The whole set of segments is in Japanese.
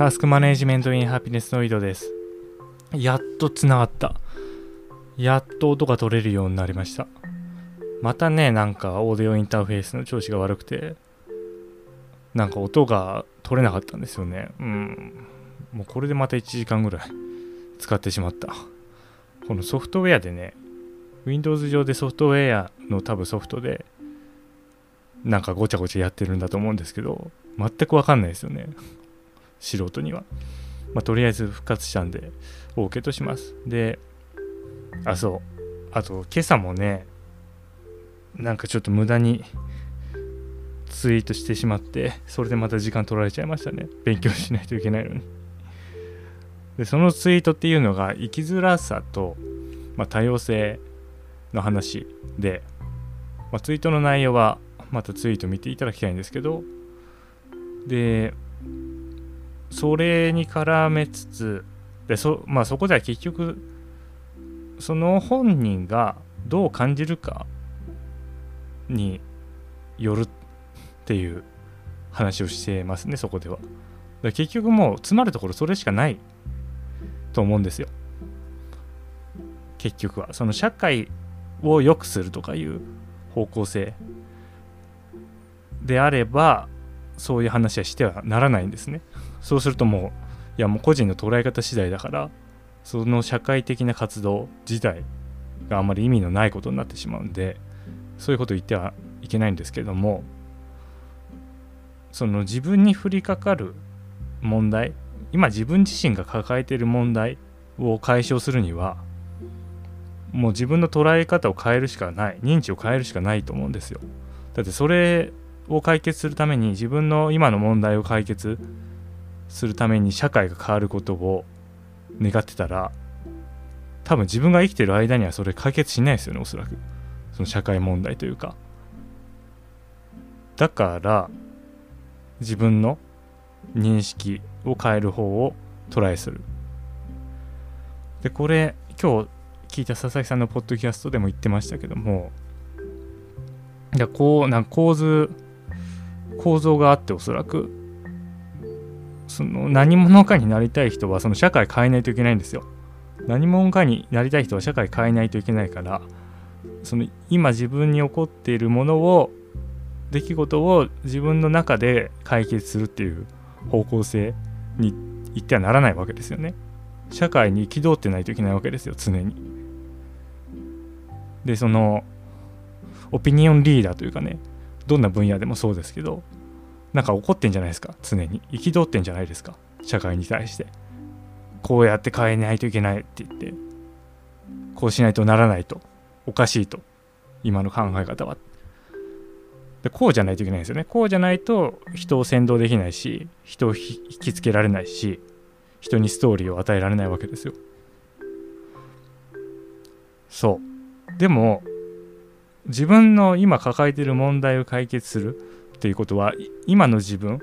タスクマネジメントインハピネスノイドです。やっとつながった。やっと音が取れるようになりました。またねなんかオーディオインターフェースの調子が悪くてなんか音が取れなかったんですよね。うん。もうこれでまた1時間ぐらい使ってしまった。このソフトウェアでね Windows 上でソフトウェアの多分ソフトでなんかごちゃごちゃやってるんだと思うんですけど全くわかんないですよね。素人には、まあ、とりあえず復活したんで OK とします。であそう。あと今朝もねなんかちょっと無駄にツイートしてしまってそれでまた時間取られちゃいましたね。勉強しないといけないのに。でそのツイートっていうのが生きづらさと、まあ、多様性の話で、まあ、ツイートの内容はまたツイート見ていただきたいんですけどでそれに絡めつつでそ,、まあ、そこでは結局その本人がどう感じるかによるっていう話をしてますねそこでは。結局もう詰まるところそれしかないと思うんですよ。結局は。その社会を良くするとかいう方向性であればそういう話はしてはならないんですね。そうするともういやもう個人の捉え方次第だからその社会的な活動自体があんまり意味のないことになってしまうんでそういうことを言ってはいけないんですけどもその自分に降りかかる問題今自分自身が抱えている問題を解消するにはもう自分の捉え方を変えるしかない認知を変えるしかないと思うんですよ。だってそれを解決するために自分の今の問題を解決するために社会が変わることを願ってたら多分自分が生きてる間にはそれ解決しないですよねおそらく。その社会問題というか。だから自分の認識を変える方をトライする。でこれ今日聞いた佐々木さんのポッドキャストでも言ってましたけどもいやこうなん構図構造があっておそらく。その何者かになりたい人はその社会変えないといけないんですよ。何者かになりたい人は社会変えないといけないからその今自分に起こっているものを出来事を自分の中で解決するっていう方向性に行ってはならないわけですよね。社会に憤ってないといけないわけですよ常に。でそのオピニオンリーダーというかねどんな分野でもそうですけどなんか怒ってんじゃないですか？常に。憤ってんじゃないですか？社会に対して。こうやって変えないといけないって言って。こうしないとならないと。おかしいと。今の考え方は。でこうじゃないといけないんですよね。こうじゃないと人を先導できないし人を引きつけられないし人にストーリーを与えられないわけですよ。そう。でも自分の今抱えている問題を解決するっていうことは今の自分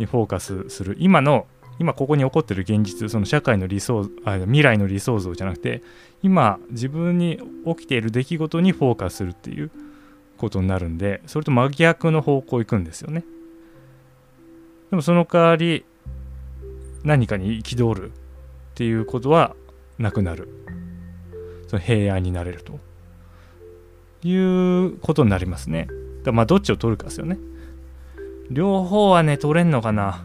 にフォーカスする。今の今ここに起こってる現実その社会の理想あ未来の理想像じゃなくて今自分に起きている出来事にフォーカスするっていうことになるんでそれと真逆の方向行くんですよね。でもその代わり何かに憤るっていうことはなくなる。その平安になれるということになりますね。だまあどっちを取るかですよね。両方はね取れんのかな。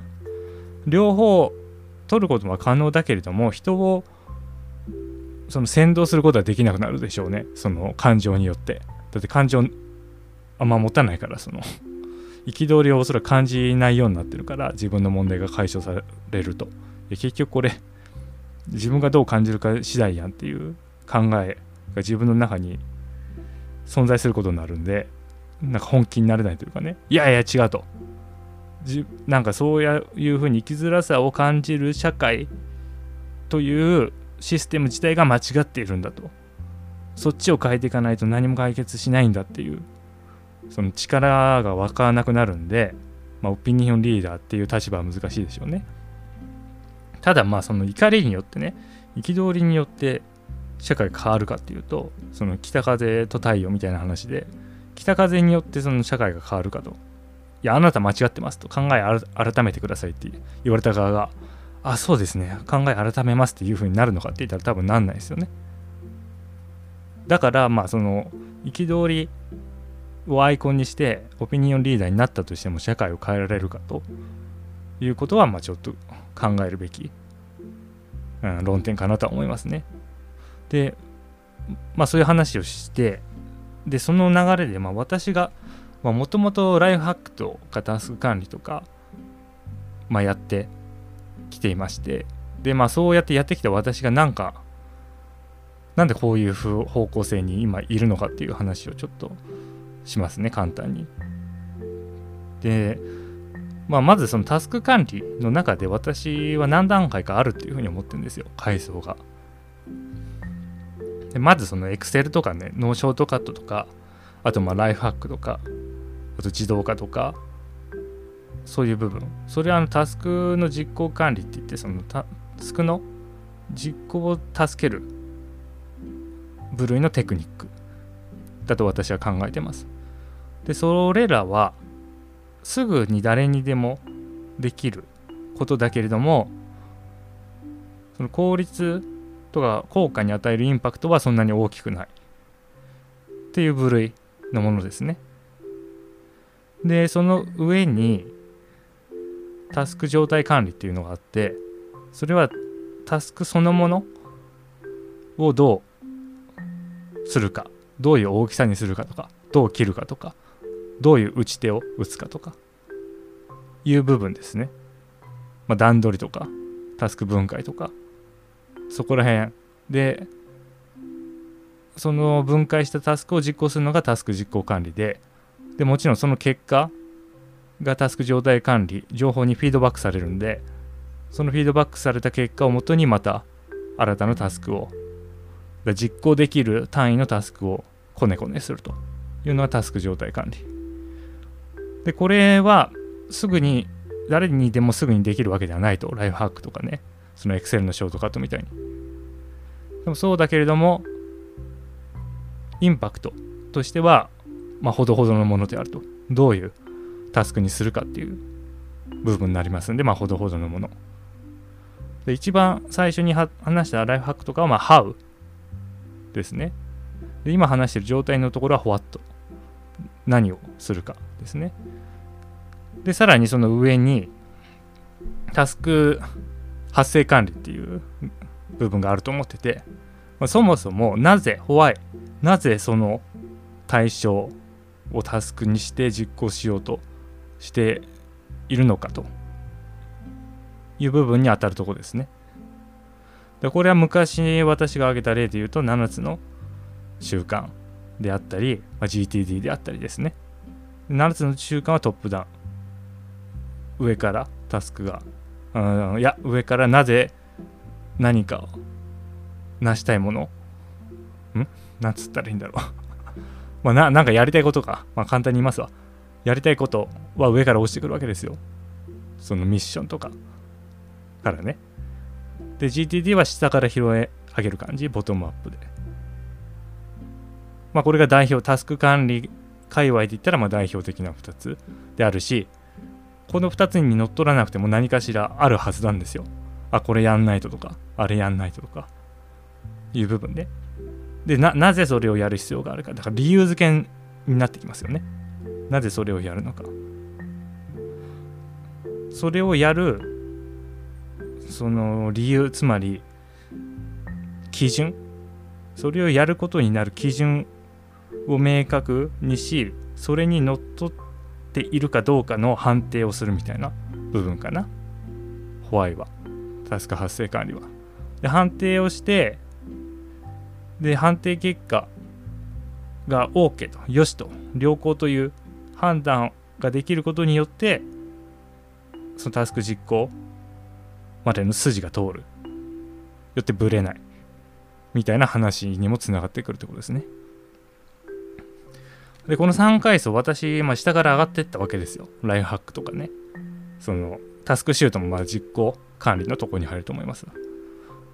両方取ることは可能だけれども人をその先導することはできなくなるでしょうね。その感情によって。だって感情あんま持たないからその。憤りをおそらく感じないようになってるから自分の問題が解消されると。結局これ自分がどう感じるか次第やんっていう考えが自分の中に存在することになるんでなんか本気になれないというかね。いやいや違うと。じなんかそういうふうに生きづらさを感じる社会というシステム自体が間違っているんだと。そっちを変えていかないと何も解決しないんだっていうその力が湧からなくなるんで、まあ、オピニオンリーダーっていう立場は難しいでしょうね。ただまあその怒りによってね憤りによって社会が変わるかっていうとその北風と太陽みたいな話で北風によってその社会が変わるかと。やあなた間違ってますと考え改めてくださいって言われた側があそうですね考え改めますっていう風になるのかって言ったら多分なんないですよね。だからまあその憤りをアイコンにしてオピニオンリーダーになったとしても社会を変えられるかということはまあちょっと考えるべき、うん、論点かなとは思いますね。でまあそういう話をしてでその流れでまあ私がもともとライフハックとかタスク管理とか、まあ、やってきていましてでまあそうやってやってきた私がなんかなんでこういう方向性に今いるのかっていう話をちょっとしますね簡単に。で、まあ、まずそのタスク管理の中で私は何段階かあるっていうふうに思ってるんですよ階層が。でまずその Excel とかねノーショートカットとかあとまあライフハックとかあと自動化とかそういう部分。それはあのタスクの実行管理って言ってそのタスクの実行を助ける部類のテクニックだと私は考えてます。でそれらはすぐに誰にでもできることだけれどもその効率とか効果に与えるインパクトはそんなに大きくないっていう部類のものですね。でその上にタスク状態管理っていうのがあってそれはタスクそのものをどうするか。どういう大きさにするかとかどう切るかとかどういう打ち手を打つかとかいう部分ですね、まあ、段取りとかタスク分解とかそこら辺。でその分解したタスクを実行するのがタスク実行管理ででもちろんその結果がタスク状態管理情報にフィードバックされるんでそのフィードバックされた結果をもとにまた新たなタスクを実行できる単位のタスクをコネコネすると。いうのがタスク状態管理。でこれはすぐに誰にでもすぐにできるわけではないと。ライフハックとかね。その Excel のショートカットみたいに。でもそうだけれどもインパクトとしてはまあ、ほどほどのものであると。どういうタスクにするかっていう部分になりますんで、まあ、ほどほどのもの。で一番最初に話したライフハックとかは、まあ、How ですね。で今話してる状態のところは What 何をするかですね。で、さらにその上にタスク発生管理っていう部分があると思ってて、まあ、そもそもなぜ、ホワイ、なぜその対象をタスクにして実行しようとしているのかという部分に当たるところですね。でこれは昔私が挙げた例で言うと7つの習慣であったり、まあ、GTD であったりですね。7つの習慣はトップダウン。上からタスクが、うん、いや、上からなぜ何かを成したいものん？なんつったらいいんだろうまあな、なんかやりたいことか。まあ簡単に言いますわ。やりたいことは上から落ちてくるわけですよ。そのミッションとかからね。で、GTD は下から拾え上げる感じ、ボトムアップで。まあこれが代表、タスク管理界隈で言ったらまあ代表的な2つであるし、この2つに乗っ取らなくても何かしらあるはずなんですよ。あ、これやんないととか、あれやんないととか、いう部分で。でな、ぜそれをやる必要があるか。だから理由付けになってきますよね。なぜそれをやるのか。それをやる、その理由、つまり、基準。それをやることになる基準を明確にし、それにのっとっているかどうかの判定をするみたいな部分かな。ホワイは。タスク発生管理は。で判定をしてで判定結果が OK とよしと良好という判断ができることによってそのタスク実行までの筋が通る。よってブレない。みたいな話にもつながってくるってことですね。でこの3階層私、まあ、下から上がってったわけですよ。ライフハックとかね。そのタスクシュートもまあ実行管理のとこに入ると思います。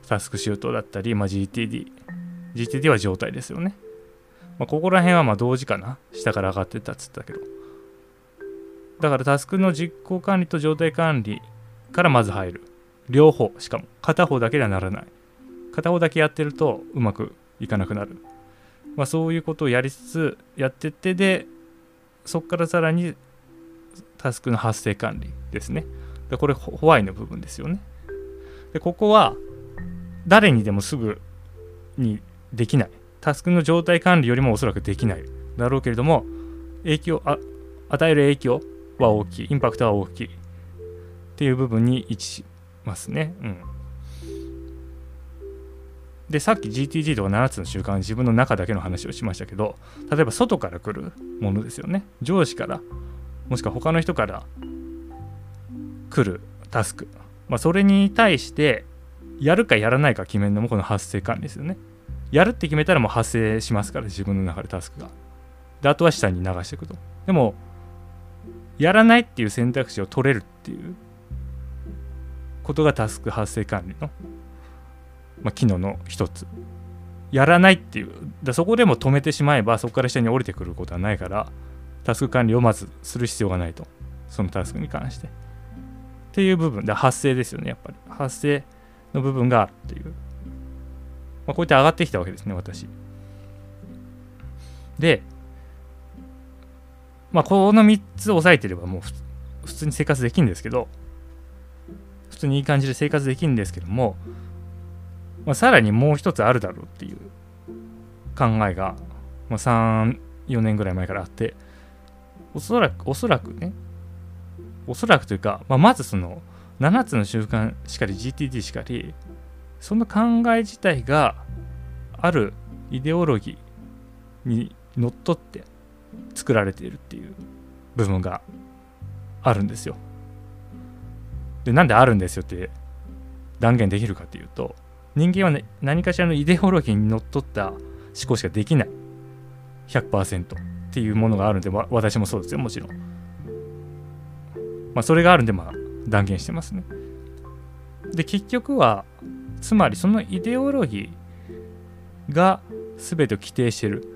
タスクシュートだったり、まあ、GTD GTD は状態ですよね。まあ、ここら辺はま同時かな。下から上がってったっつったけど。だからタスクの実行管理と状態管理からまず入る。両方しかも片方だけではならない片方だけやってるとうまくいかなくなる、まあ、そういうことをやりつつやってってでそこからさらにタスクの発生管理ですねでこれホワイの部分ですよねでここは誰にでもすぐにできない。タスクの状態管理よりもおそらくできない。だろうけれども影響あ与える影響は大きい。インパクトは大きい。っていう部分に位置しますね。うん。でさっき GTG とか7つの習慣自分の中だけの話をしましたけど例えば外から来るものですよね。上司からもしくは他の人から来るタスク、まあ、それに対してやるかやらないか決めるのもこの発生管理ですよね。やるって決めたらもう発生しますから自分の中でタスクが。であとは下に流していくと。でもやらないっていう選択肢を取れるっていうことがタスク発生管理の、まあ、機能の一つ。やらないっていうだそこでも止めてしまえばそこから下に降りてくることはないからタスク管理をまずする必要がないと。そのタスクに関して。っていう部分。で発生ですよねやっぱり。発生の部分があるっていう、まあ、こうやって上がってきたわけですね私。でまあこの3つ押さえてればもう普通に生活できるんですけど普通にいい感じで生活できるんですけども、まあ、さらにもう一つあるだろうっていう考えが、まあ、34年ぐらい前からあっておそらくおそらくねおそらくというか、まあ、まずその7つの習慣しかり GTD しかりその考え自体があるイデオロギーにのっとって作られているっていう部分があるんですよ。でなんであるんですよって断言できるかっていうと人間は、ね、何かしらのイデオロギーにのっとった思考しかできない100%っていうものがあるんで私もそうですよもちろん。まあそれがあるんでまあ断言してますね。で結局はつまりそのイデオロギーが全てを規定してる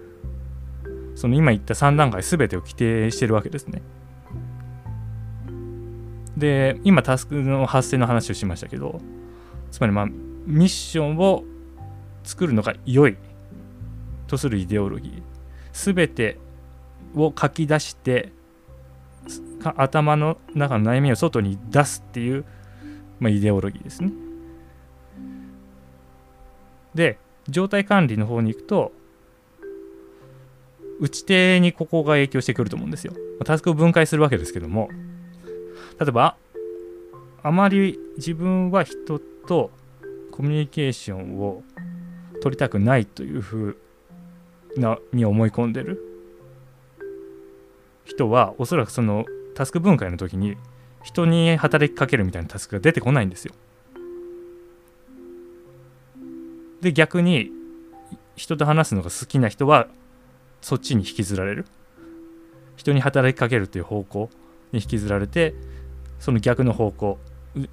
その今言った3段階全てを規定してるわけですね。で今タスクの発生の話をしましたけどつまりまあミッションを作るのが良いとするイデオロギー全てを書き出して頭の中の悩みを外に出すっていう、まあ、イデオロギーですね。で状態管理の方に行くと打ち手にここが影響してくると思うんですよ。タスクを分解するわけですけども例えばあまり自分は人とコミュニケーションを取りたくないというふうなに思い込んでる人はおそらくそのタスク分解の時に人に働きかけるみたいなタスクが出てこないんですよ。で逆に人と話すのが好きな人はそっちに引きずられる。人に働きかけるっていう方向に引きずられてその逆の方向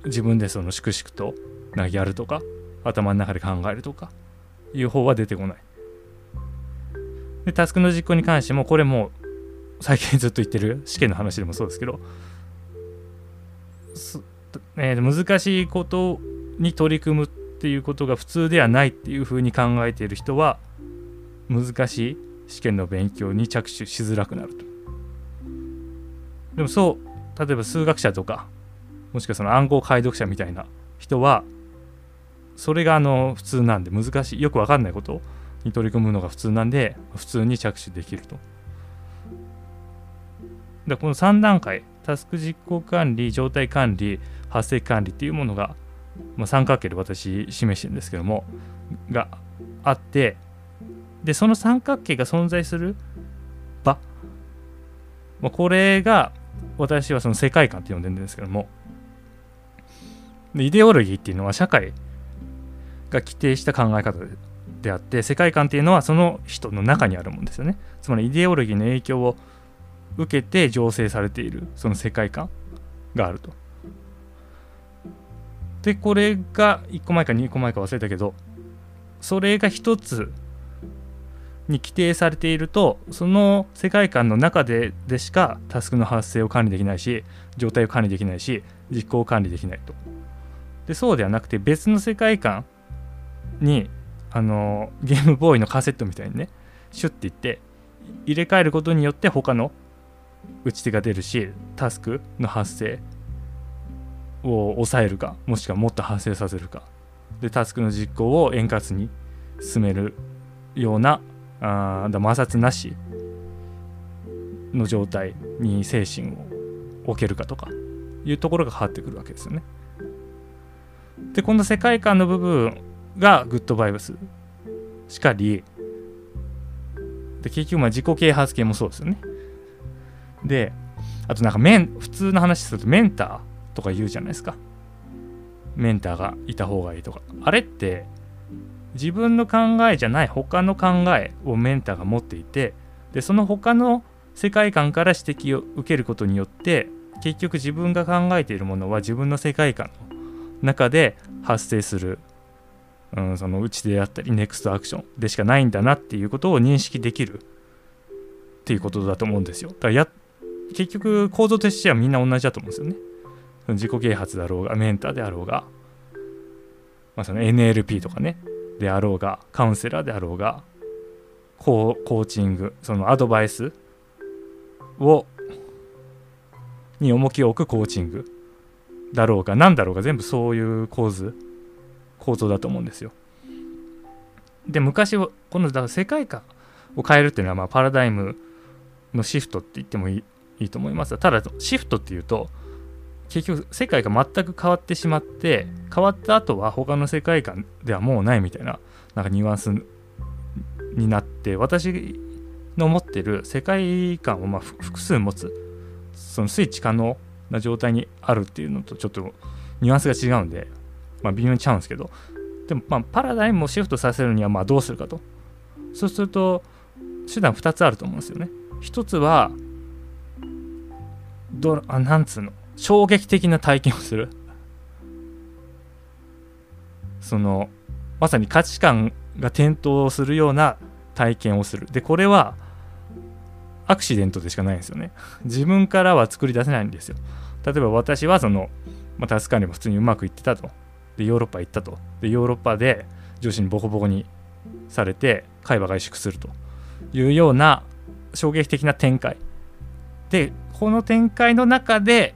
自分でその粛々となやるとか頭の中で考えるとかいう方は出てこない。でタスクの実行に関してもこれも最近ずっと言ってる試験の話でもそうですけどえー、難しいことに取り組むっていうことが普通ではないっていうふうに考えている人は難しい試験の勉強に着手しづらくなると。でもそう例えば数学者とかもしくはその暗号解読者みたいな人はそれがあの普通なんで難しいよくわかんないことに取り組むのが普通なんで普通に着手できると。でこの3段階タスク実行管理状態管理発生管理っていうものが、まあ、三角形で私示してるんですけどもがあってでその三角形が存在する場、まあ、これが私はその世界観って呼んでるんですけどもでイデオロギーっていうのは社会が規定した考え方であって世界観っていうのはその人の中にあるもんですよねつまりイデオロギーの影響を受けて醸成されているその世界観があると。でこれが1個前か2個前か忘れたけどそれが1つに規定されているとその世界観の中ででしかタスクの発生を管理できないし状態を管理できないし実行を管理できないと。でそうではなくて別の世界観にあのゲームボーイのカセットみたいにねシュッていって入れ替えることによって他の打ち手が出るしタスクの発生を抑えるかもしくはもっと発生させるかでタスクの実行を円滑に進めるようなあ摩擦なしの状態に精神を置けるかとかいうところが変わってくるわけですよね。でこの世界観の部分がグッドバイブスしかりで結局まあ自己啓発系もそうですよね。であとなんかメン普通の話するとメンターとか言うじゃないですか。メンターがいた方がいいとか。あれって自分の考えじゃない他の考えをメンターが持っていてでその他の世界観から指摘を受けることによって結局自分が考えているものは自分の世界観の中で発生する、うん、その打ちであったりネクストアクションでしかないんだなっていうことを認識できるっていうことだと思うんですよ。だからや結局構造としてはみんな同じだと思うんですよね。自己啓発だろうがメンターであろうが、まあ、その NLP とかねであろうがカウンセラーであろうがコーチングそのアドバイスをに重きを置くコーチングだろうが何だろうが全部そういう構図構造だと思うんですよ。で昔はこのだ世界観を変えるっていうのはまあパラダイムのシフトって言ってもいいいいと思いますただシフトっていうと結局世界が全く変わってしまって変わった後は他の世界観ではもうないみたいななんかニュアンスになって私の持ってる世界観をま複数持つそのスイッチ可能な状態にあるっていうのとちょっとニュアンスが違うんで、まあ、微妙にちゃうんですけどでもまパラダイムをシフトさせるにはまどうするかと。そうすると手段2つあると思うんですよね。1つはどあなんつうの？衝撃的な体験をする。そのまさに価値観が転倒するような体験をする。でこれはアクシデントでしかないんですよね。自分からは作り出せないんですよ。例えば私はその、まあ、助かりも普通にうまくいってたと。でヨーロッパ行ったと。でヨーロッパで上司にボコボコにされて海馬が萎縮すると。いうような衝撃的な展開。でこの展開の中で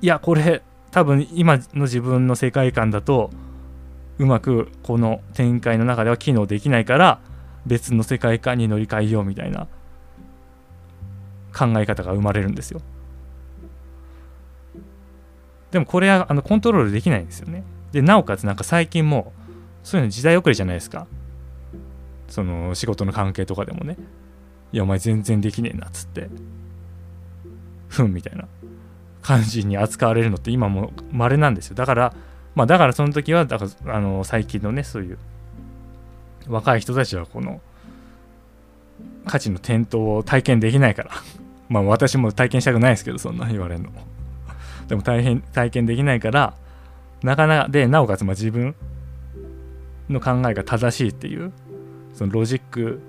いやこれ多分今の自分の世界観だとうまくこの展開の中では機能できないから別の世界観に乗り換えようみたいな考え方が生まれるんですよ。でもこれはあのコントロールできないんですよね。でなおかつなんか最近もそういうの時代遅れじゃないですか。その仕事の関係とかでもね。いやお前全然できねえなっつって。ふんみたいな。感じに扱われるのって今も稀なんですよ。だからまあだからその時はだからあの最近のねそういう若い人たちはこの価値の転倒を体験できないから。まあ私も体験したくないですけどそんな言われるの。でも大変体験できないからなかなかでなおかつまあ自分の考えが正しいっていうそのロジック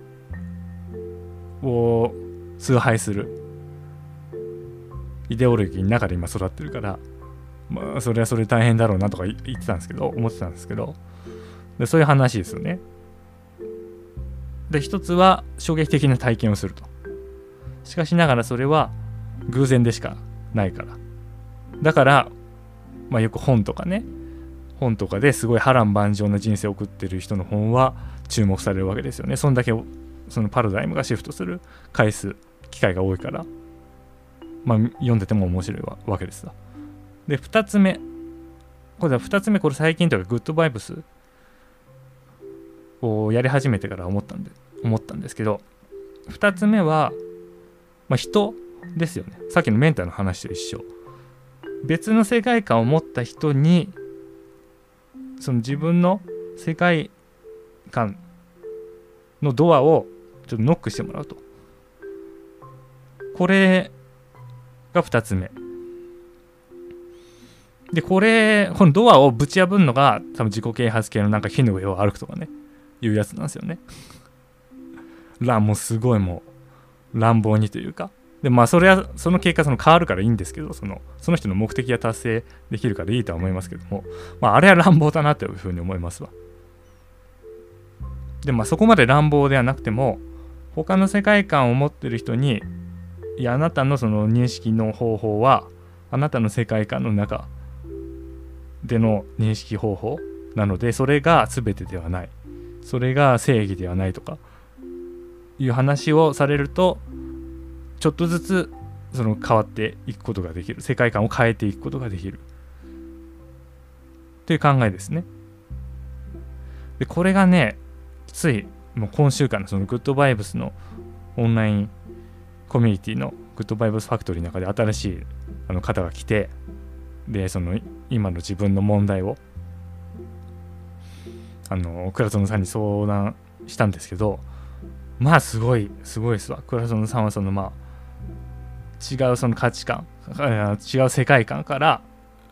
を崇拝する。イデオロギーの中で今育ってるからまあそれはそれ大変だろうなとか言ってたんですけど思ってたんですけど。でそういう話ですよね。で一つは衝撃的な体験をすると。しかしながらそれは偶然でしかないから。だからまあよく本とかね本とかですごい波乱万丈な人生を送ってる人の本は注目されるわけですよね。そんだけそのパラダイムがシフトする回数機会が多いから。まあ読んでても面白いわけですで2つ目。これは2つ目これ最近というかグッドバイブスをやり始めてから思ったんで思ったんですけど2つ目は、まあ、人ですよね。さっきのメンターの話と一緒。別の世界観を持った人にその自分の世界観のドアをちょっとノックしてもらうと。これが2つ目。でこれこのドアをぶち破るのが多分自己啓発系のなんか火の上を歩くとかねいうやつなんですよね。ラもうすごいもう乱暴にというか。でまあそれはその結果その変わるからいいんですけどそのその人の目的が達成できるからいいとは思いますけども、まあ、あれは乱暴だなというふうに思いますわ。でまあそこまで乱暴ではなくても他の世界観を持ってる人にいやあなたのその認識の方法はあなたの世界観の中での認識方法なのでそれが全てではない。それが正義ではないとか。いう話をされるとちょっとずつその変わっていくことができる。世界観を変えていくことができる。という考えですね。でこれがねついもう今週間のそのグッドバイブスのオンラインコミュニティのグッドバイブスファクトリーの中で新しいあの方が来てでその今の自分の問題をあの倉園さんに相談したんですけどまあすごいすごいですわ。倉園さんはそのまあ違うその価値観違う世界観から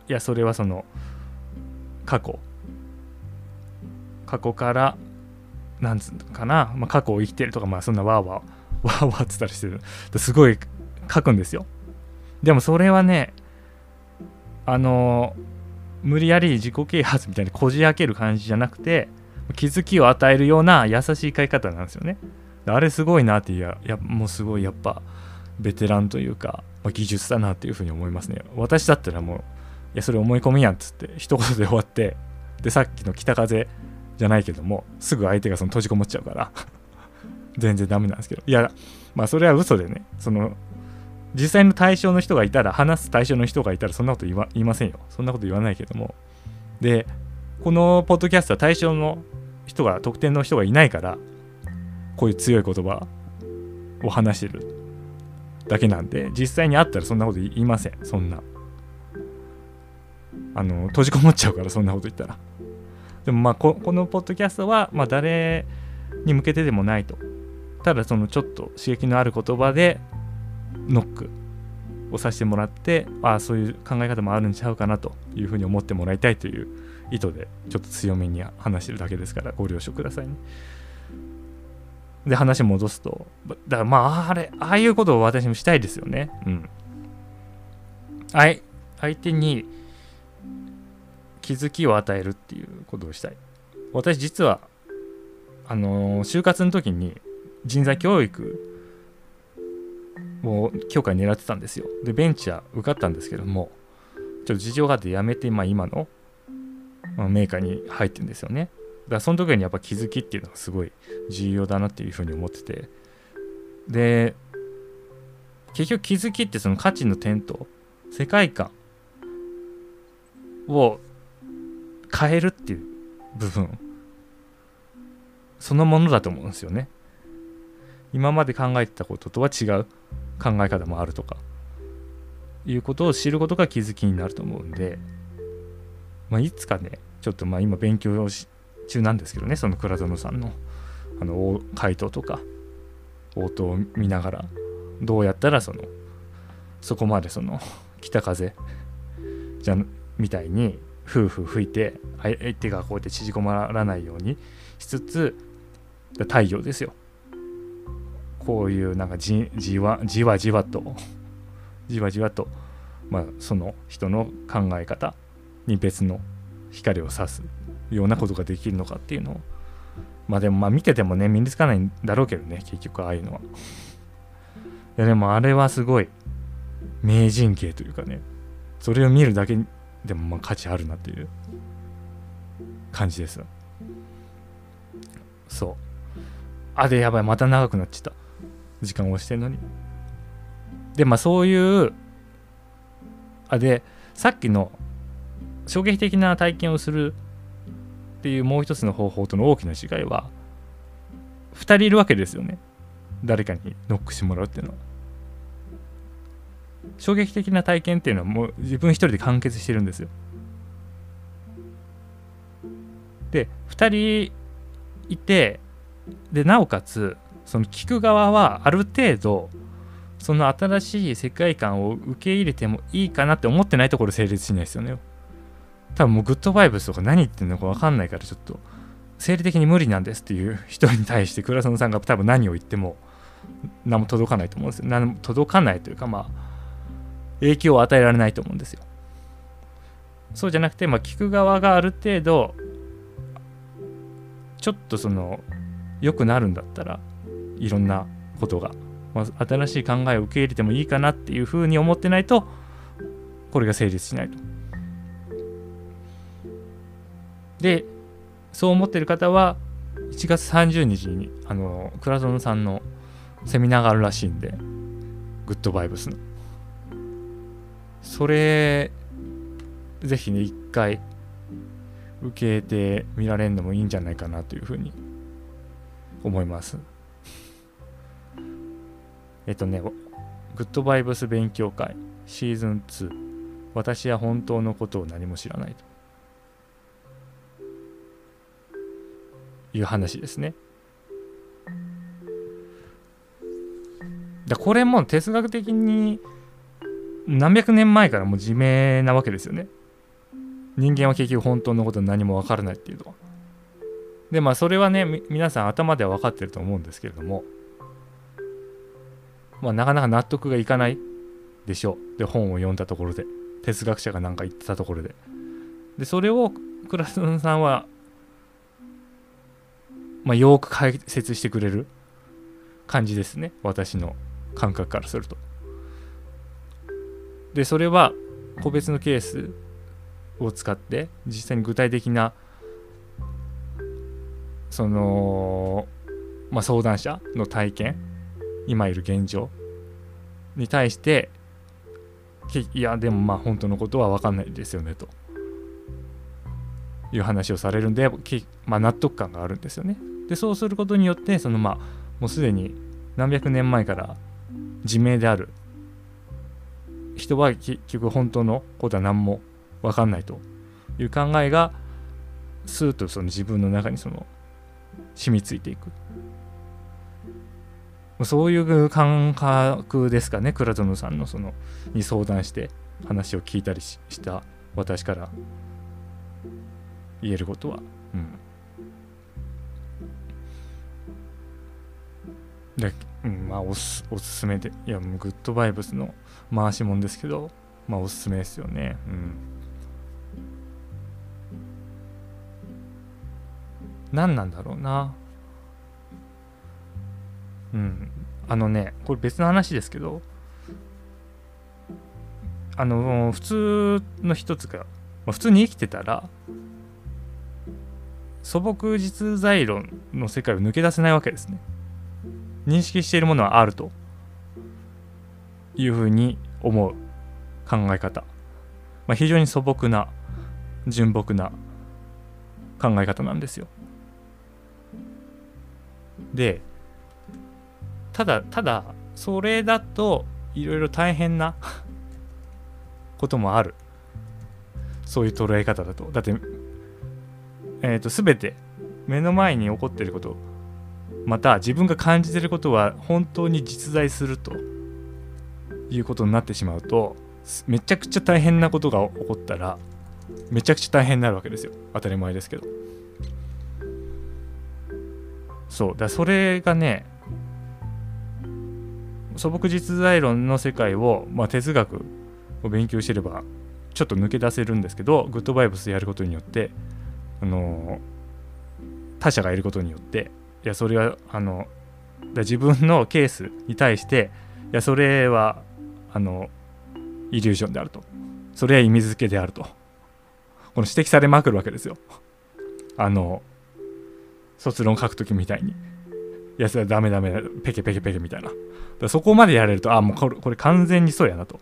いやそれはその過去。過去からなんつうのかな、まあ、過去を生きてるとかまあそんなわーわーわーわーって言ったりしてる。すごい書くんですよ。でもそれはねあの無理やり自己啓発みたいにこじ開ける感じじゃなくて気づきを与えるような優しい書き方なんですよね。あれすごいなっていややもうすごいやっぱベテランというか、まあ、技術だなっていうふうに思いますね。私だったらもういやそれ思い込みやんっつって一言で終わってでさっきの北風じゃないけどもすぐ相手がその閉じこもっちゃうから。全然ダメなんですけど。いやまあそれは嘘でね。その実際の対象の人がいたら話す対象の人がいたらそんなこと言いませんよ。そんなこと言わないけども。でこのポッドキャストは対象の人が特定の人がいないからこういう強い言葉を話してるだけなんで実際に会ったらそんなこと言いません。そんな。あの閉じこもっちゃうからそんなこと言ったら。でもまあここのポッドキャストは、まあ、誰に向けてでもないと。ただそのちょっと刺激のある言葉でノックをさせてもらってああそういう考え方もあるんちゃうかなというふうに思ってもらいたいという意図でちょっと強めに話してるだけですからご了承くださいね。で話戻すとだからまああれああいうことを私もしたいですよね。うん。あい相手に気づきを与えるっていうことをしたい。私実はあの就活の時に人材教育を強化狙ってたんですよ。でベンチャー受かったんですけどもちょっと事情があって辞めて、まあ、今のメーカーに入ってるんですよね。からその時にやっぱ気づきっていうのがすごい重要だなっていうふうに思ってて。で結局気づきってその価値の点と世界観を変えるっていう部分そのものだと思うんですよね。今まで考えてたこととは違う考え方もあるとかいうことを知ることが気づきになると思うんで、まあ、いつかねちょっとまあ今勉強中なんですけどねその倉園さんのあの回答とか応答を見ながらどうやったらそのそこまでその北風じゃみたいに夫婦吹いて相手がこうやって縮こまらないようにしつつ太陽ですよ。こういうなんかじじわじわじわとじわじわと、まあ、その人の考え方に別の光を差すようなことができるのかっていうのをまあでもまあ見ててもね身につかないんだろうけどね結局ああいうのは。いやでもあれはすごい名人系というかねそれを見るだけでもまあ価値あるなっていう感じです。そう。あでやばいまた長くなっちゃった。時間を押してんのに。でまあそういうあでさっきの衝撃的な体験をするっていうもう一つの方法との大きな違いは2人いるわけですよね。誰かにノックしてもらうっていうのは。衝撃的な体験っていうのはもう自分一人で完結してるんですよ。で2人いてでなおかつその聞く側はある程度その新しい世界観を受け入れてもいいかなって思ってないところ成立しないですよね。多分もうグッドバイブスとか何言ってんのか分かんないからちょっと生理的に無理なんですっていう人に対して倉園さんが多分何を言っても何も届かないと思うんですよ。何も届かないというかまあ影響を与えられないと思うんですよ。そうじゃなくて、まあ、聞く側がある程度ちょっとその良くなるんだったらいろんなことが、まあ、新しい考えを受け入れてもいいかなっていうふうに思ってないとこれが成立しないと。でそう思ってる方は1月30日にあの倉園さんのセミナーがあるらしいんでグッドバイブスのそれぜひね一回受けてみられるのもいいんじゃないかなというふうに思いますえっとねグッドバイブス勉強会シーズン2私は本当のことを何も知らないと。いう話ですね。だこれも哲学的に何百年前からもう自明なわけですよね。人間は結局本当のこと何も分からないっていうのはでまあそれはね皆さん頭では分かってると思うんですけれども。まあなかなか納得がいかないでしょう。で本を読んだところで。哲学者が何か言ってたところで。でそれをクラスンさんはまあよく解説してくれる感じですね。私の感覚からすると。でそれは個別のケースを使って実際に具体的なその、まあ、相談者の体験今いる現状に対していやでもまあ本当のことは分かんないですよねと。いう話をされるんで、まあ、納得感があるんですよね。でそうすることによってそのまあもうすでに何百年前から自明である。人は結局本当のことは何も分かんないと。いう考えがスーッとその自分の中にその染みついていく。そういう感覚ですかね倉園さんのそのに相談して話を聞いたりした私から言えることはうん。で、うん、まあおすおすすめでいやもうグッドバイブスの回しもんですけどまあおすすめですよね。うん。何なんだろうな。うん。あのねこれ別の話ですけどあの普通の一つが、まあ、普通に生きてたら素朴実在論の世界を抜け出せないわけですね。認識しているものはあると。いうふうに思う。考え方、まあ、非常に素朴な純朴な考え方なんですよ。でただただそれだといろいろ大変な こともある。そういう捉え方だと。だってえっ、ー、と全て目の前に起こっていることまた自分が感じていることは本当に実在するということになってしまうとめちゃくちゃ大変なことが起こったらめちゃくちゃ大変になるわけですよ。当たり前ですけど。そう。だそれがね素朴実在論の世界を、まあ、哲学を勉強してればちょっと抜け出せるんですけどグッドバイブスやることによってあの他者がいることによっていやそれはあの自分のケースに対していやそれはあのイリュージョンであると。それは意味付けであると。この指摘されまくるわけですよ。あの卒論書く時みたいに。いや、それダメダメ、ペケペケペケみたいな。だそこまでやれると、あ、もうこれこれ完全にそうやなと。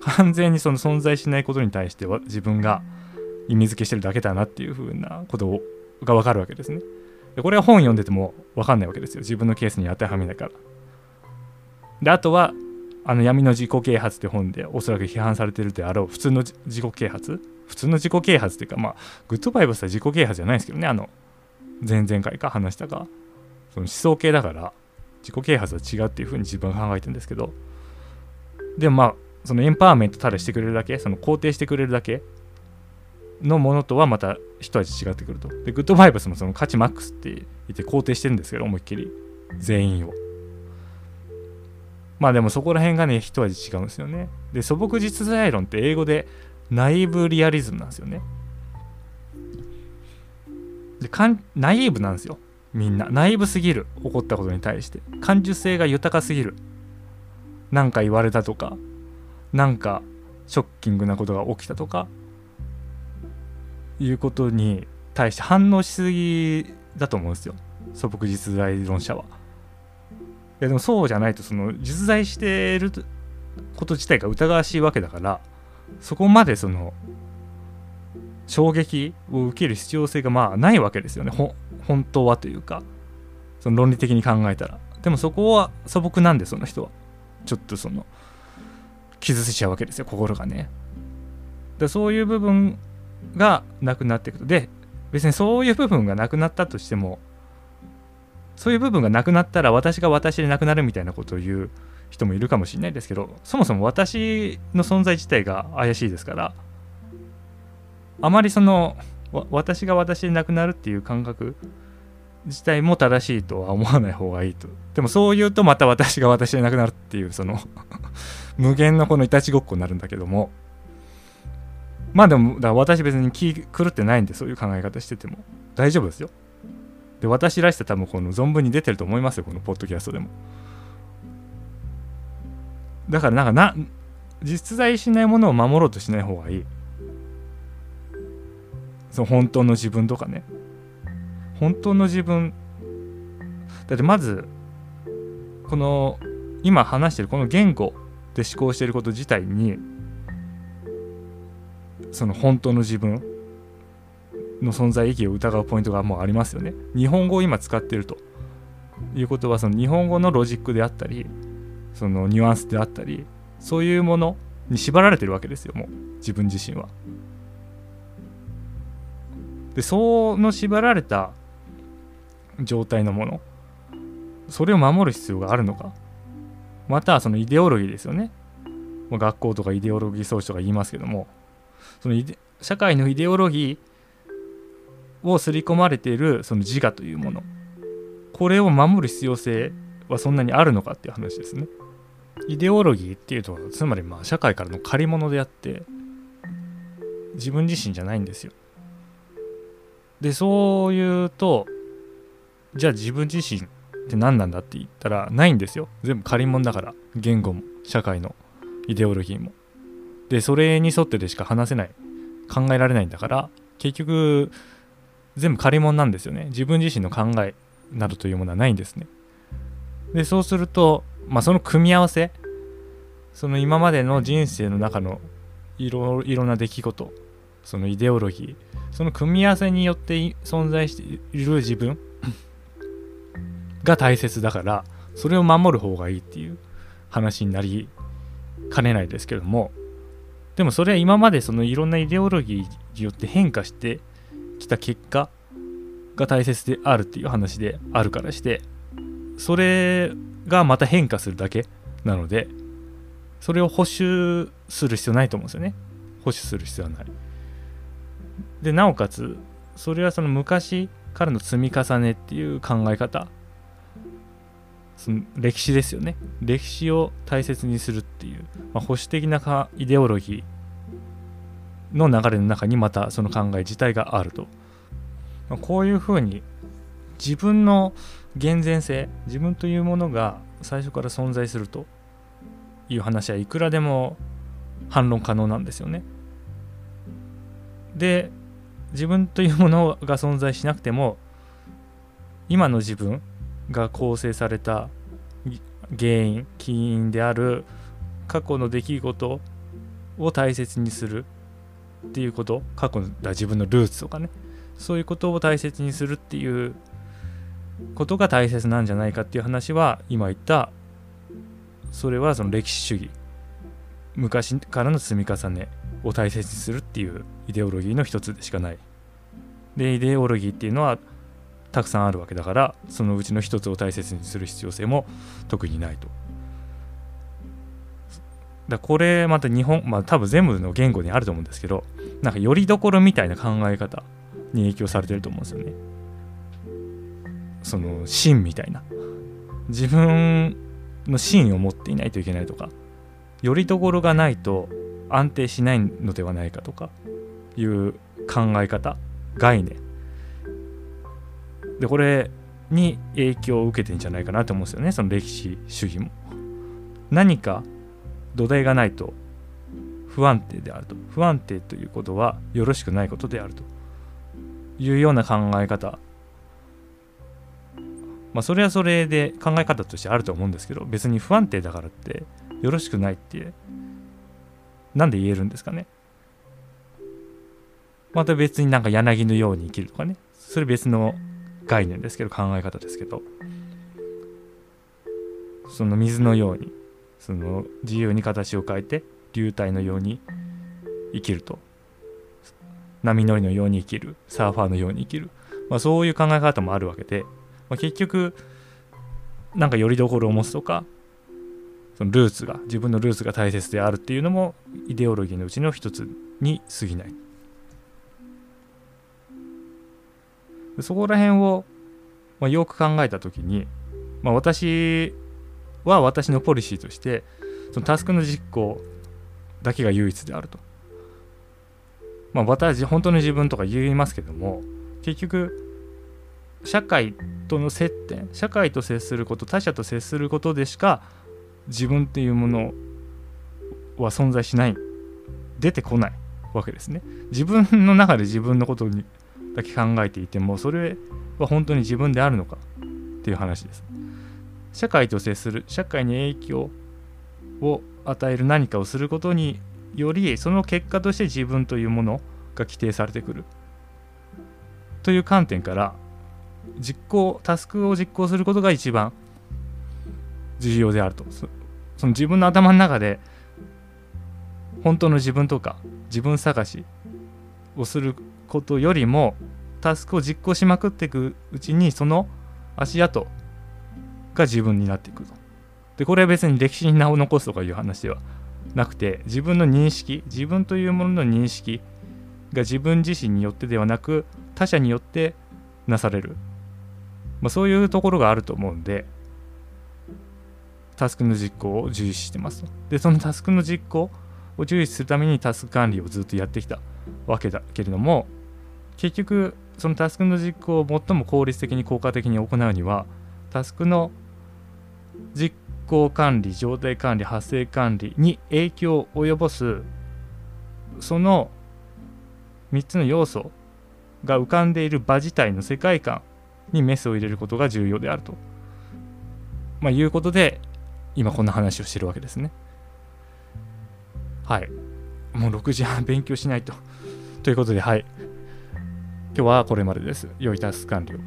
完全にその存在しないことに対しては自分が意味付けしてるだけだなっていう風なことがわかるわけですね。でこれは本読んでてもわかんないわけですよ。自分のケースに当てはめないから。で、あとは、あの闇の自己啓発って本でおそらく批判されてるであろう普通の自己啓発？普通の自己啓発っていうかまあグッドバイブスは自己啓発じゃないですけどねあの前々回か話したかその思想系だから自己啓発は違うっていうふうに自分は考えてるんですけどでもまあそのエンパワーメントただしてくれるだけその肯定してくれるだけのものとはまた一味違ってくると。でグッドバイブスもその価値マックスって言って肯定してるんですけど思いっきり。全員を。まあでもそこら辺がね一味違うんですよね。で素朴実在論って英語でナイブリアリズムなんですよね。でかんナイーブなんですよ。みんなナイブすぎる起こったことに対して。感受性が豊かすぎる。何か言われたとか。なんかショッキングなことが起きたとか。いうことに対して反応しすぎだと思うんですよ。素朴実在論者は。いやでもそうじゃないとその実在していること自体が疑わしいわけだからそこまでその衝撃を受ける必要性がまあないわけですよね。本当はというかその論理的に考えたら。でもそこは素朴なんでその人は。ちょっとその傷ついちゃうわけですよ心がね。でそういう部分がなくなっていくと。で別にそういう部分がなくなったとしてもそういう部分がなくなったら私が私でなくなるみたいなことを言う人もいるかもしれないですけどそもそも私の存在自体が怪しいですからあまりその私が私でなくなるっていう感覚自体も正しいとは思わない方がいいと。でもそう言うとまた私が私でなくなるっていうその 無限のこのいたちごっこになるんだけども。まあでもだ私別に気狂ってないんでそういう考え方してても。大丈夫ですよ。で私らしさ多分この存分に出てると思いますよこのポッドキャストでも。だからなんかな実在しないものを守ろうとしない方がいい。その本当の自分とかね本当の自分だってまずこの今話してるこの言語で思考してること自体にその本当の自分の存在意義を疑うポイントがもうありますよね。日本語を今使ってるということはその日本語のロジックであったりそのニュアンスであったりそういうものに縛られてるわけですよもう自分自身は。でその縛られた状態のものそれを守る必要があるのか。またはそのイデオロギーですよね。学校とかイデオロギー装置とか言いますけども。その社会のイデオロギーを刷り込まれているその自我というもの。これを守る必要性はそんなにあるのかっていう話ですね。イデオロギーっていうとつまりまあ社会からの借り物であって自分自身じゃないんですよ。でそう言うとじゃあ自分自身って何なんだって言ったらないんですよ。全部借り物だから。言語も社会のイデオロギーも。でそれに沿ってでしか話せない。考えられないんだから結局全部借り物なんですよね。自分自身の考えなどというものはないんですね。でそうすると、まあ、その組み合わせその今までの人生の中のいろいろな出来事そのイデオロギーその組み合わせによって存在している自分が大切だからそれを守る方がいいっていう話になりかねないですけどもでもそれは今までそのいろんなイデオロギーによって変化してきた結果が大切であるっていう話であるからしてそれがまた変化するだけなのでそれを保守する必要ないと思うんですよね。保守する必要はない。でなおかつそれはその昔からの積み重ねっていう考え方。その歴史ですよね。歴史を大切にするっていう、まあ、保守的なイデオロギーの流れの中にまたその考え自体があると、まあ、こういうふうに自分の厳然性自分というものが最初から存在するという話はいくらでも反論可能なんですよね。で自分というものが存在しなくても今の自分が構成された原因起因である過去の出来事を大切にするっていうこと過去の自分のルーツとかねそういうことを大切にするっていうことが大切なんじゃないかっていう話は今言ったそれはその歴史主義昔からの積み重ねを大切にするっていうイデオロギーの一つでしかない。でイデオロギーっていうのはたくさんあるわけだからそのうちの一つを大切にする必要性も特にないと。だこれまた日本まあ多分全部の言語にあると思うんですけどなんかよりどころみたいな考え方に影響されてると思うんですよね。その芯みたいな自分の芯を持っていないといけないとかよりどころがないと安定しないのではないかとかいう考え方概念。でこれに影響を受けてんじゃないかなと思うんですよね。その歴史主義も。何か土台がないと不安定であると。不安定ということはよろしくないことであるというような考え方。まあそれはそれで考え方としてあると思うんですけど別に不安定だからってよろしくないってなんで言えるんですかね。また別になんか柳のように生きるとかね。それ別の概念ですけど考え方ですけど。その水のようにその自由に形を変えて流体のように生きると。波乗りのように生きる。サーファーのように生きる、まあ、そういう考え方もあるわけで、まあ、結局なんかよりどころを持つとかそのルーツが自分のルーツが大切であるっていうのもイデオロギーのうちの一つに過ぎないそこら辺を、まあ、よく考えた時に、まあ、私は私のポリシーとしてそのタスクの実行だけが唯一であると。まあ私本当の自分とか言いますけども結局社会との接点社会と接すること他者と接することでしか自分っていうものは存在しない。出てこないわけですね。自分の中で自分のことにだけ考えていてもそれは本当に自分であるのかっていう話です。社会と接する社会に影響を与える何かをすることによりその結果として自分というものが規定されてくる。という観点から実行タスクを実行することが一番重要であるとその自分の頭の中で本当の自分とか自分探しをすることよりもタスクを実行しまくっていくうちにその足跡が自分になっていくと。でこれは別に歴史に名を残すとかいう話ではなくて自分の認識自分というものの認識が自分自身によってではなく他者によってなされる、まあ、そういうところがあると思うんでタスクの実行を重視してます。でそのタスクの実行を重視するためにタスク管理をずっとやってきたわけだけれども結局そのタスクの実行を最も効率的に効果的に行うにはタスクの実行管理状態管理発生管理に影響を及ぼすその3つの要素が浮かんでいる場自体の世界観にメスを入れることが重要であると、まあ、いうことで今こんな話をしてるわけですね。はい。もう6時半勉強しないと。ということではい。今日はこれまでです。良いタスク管理を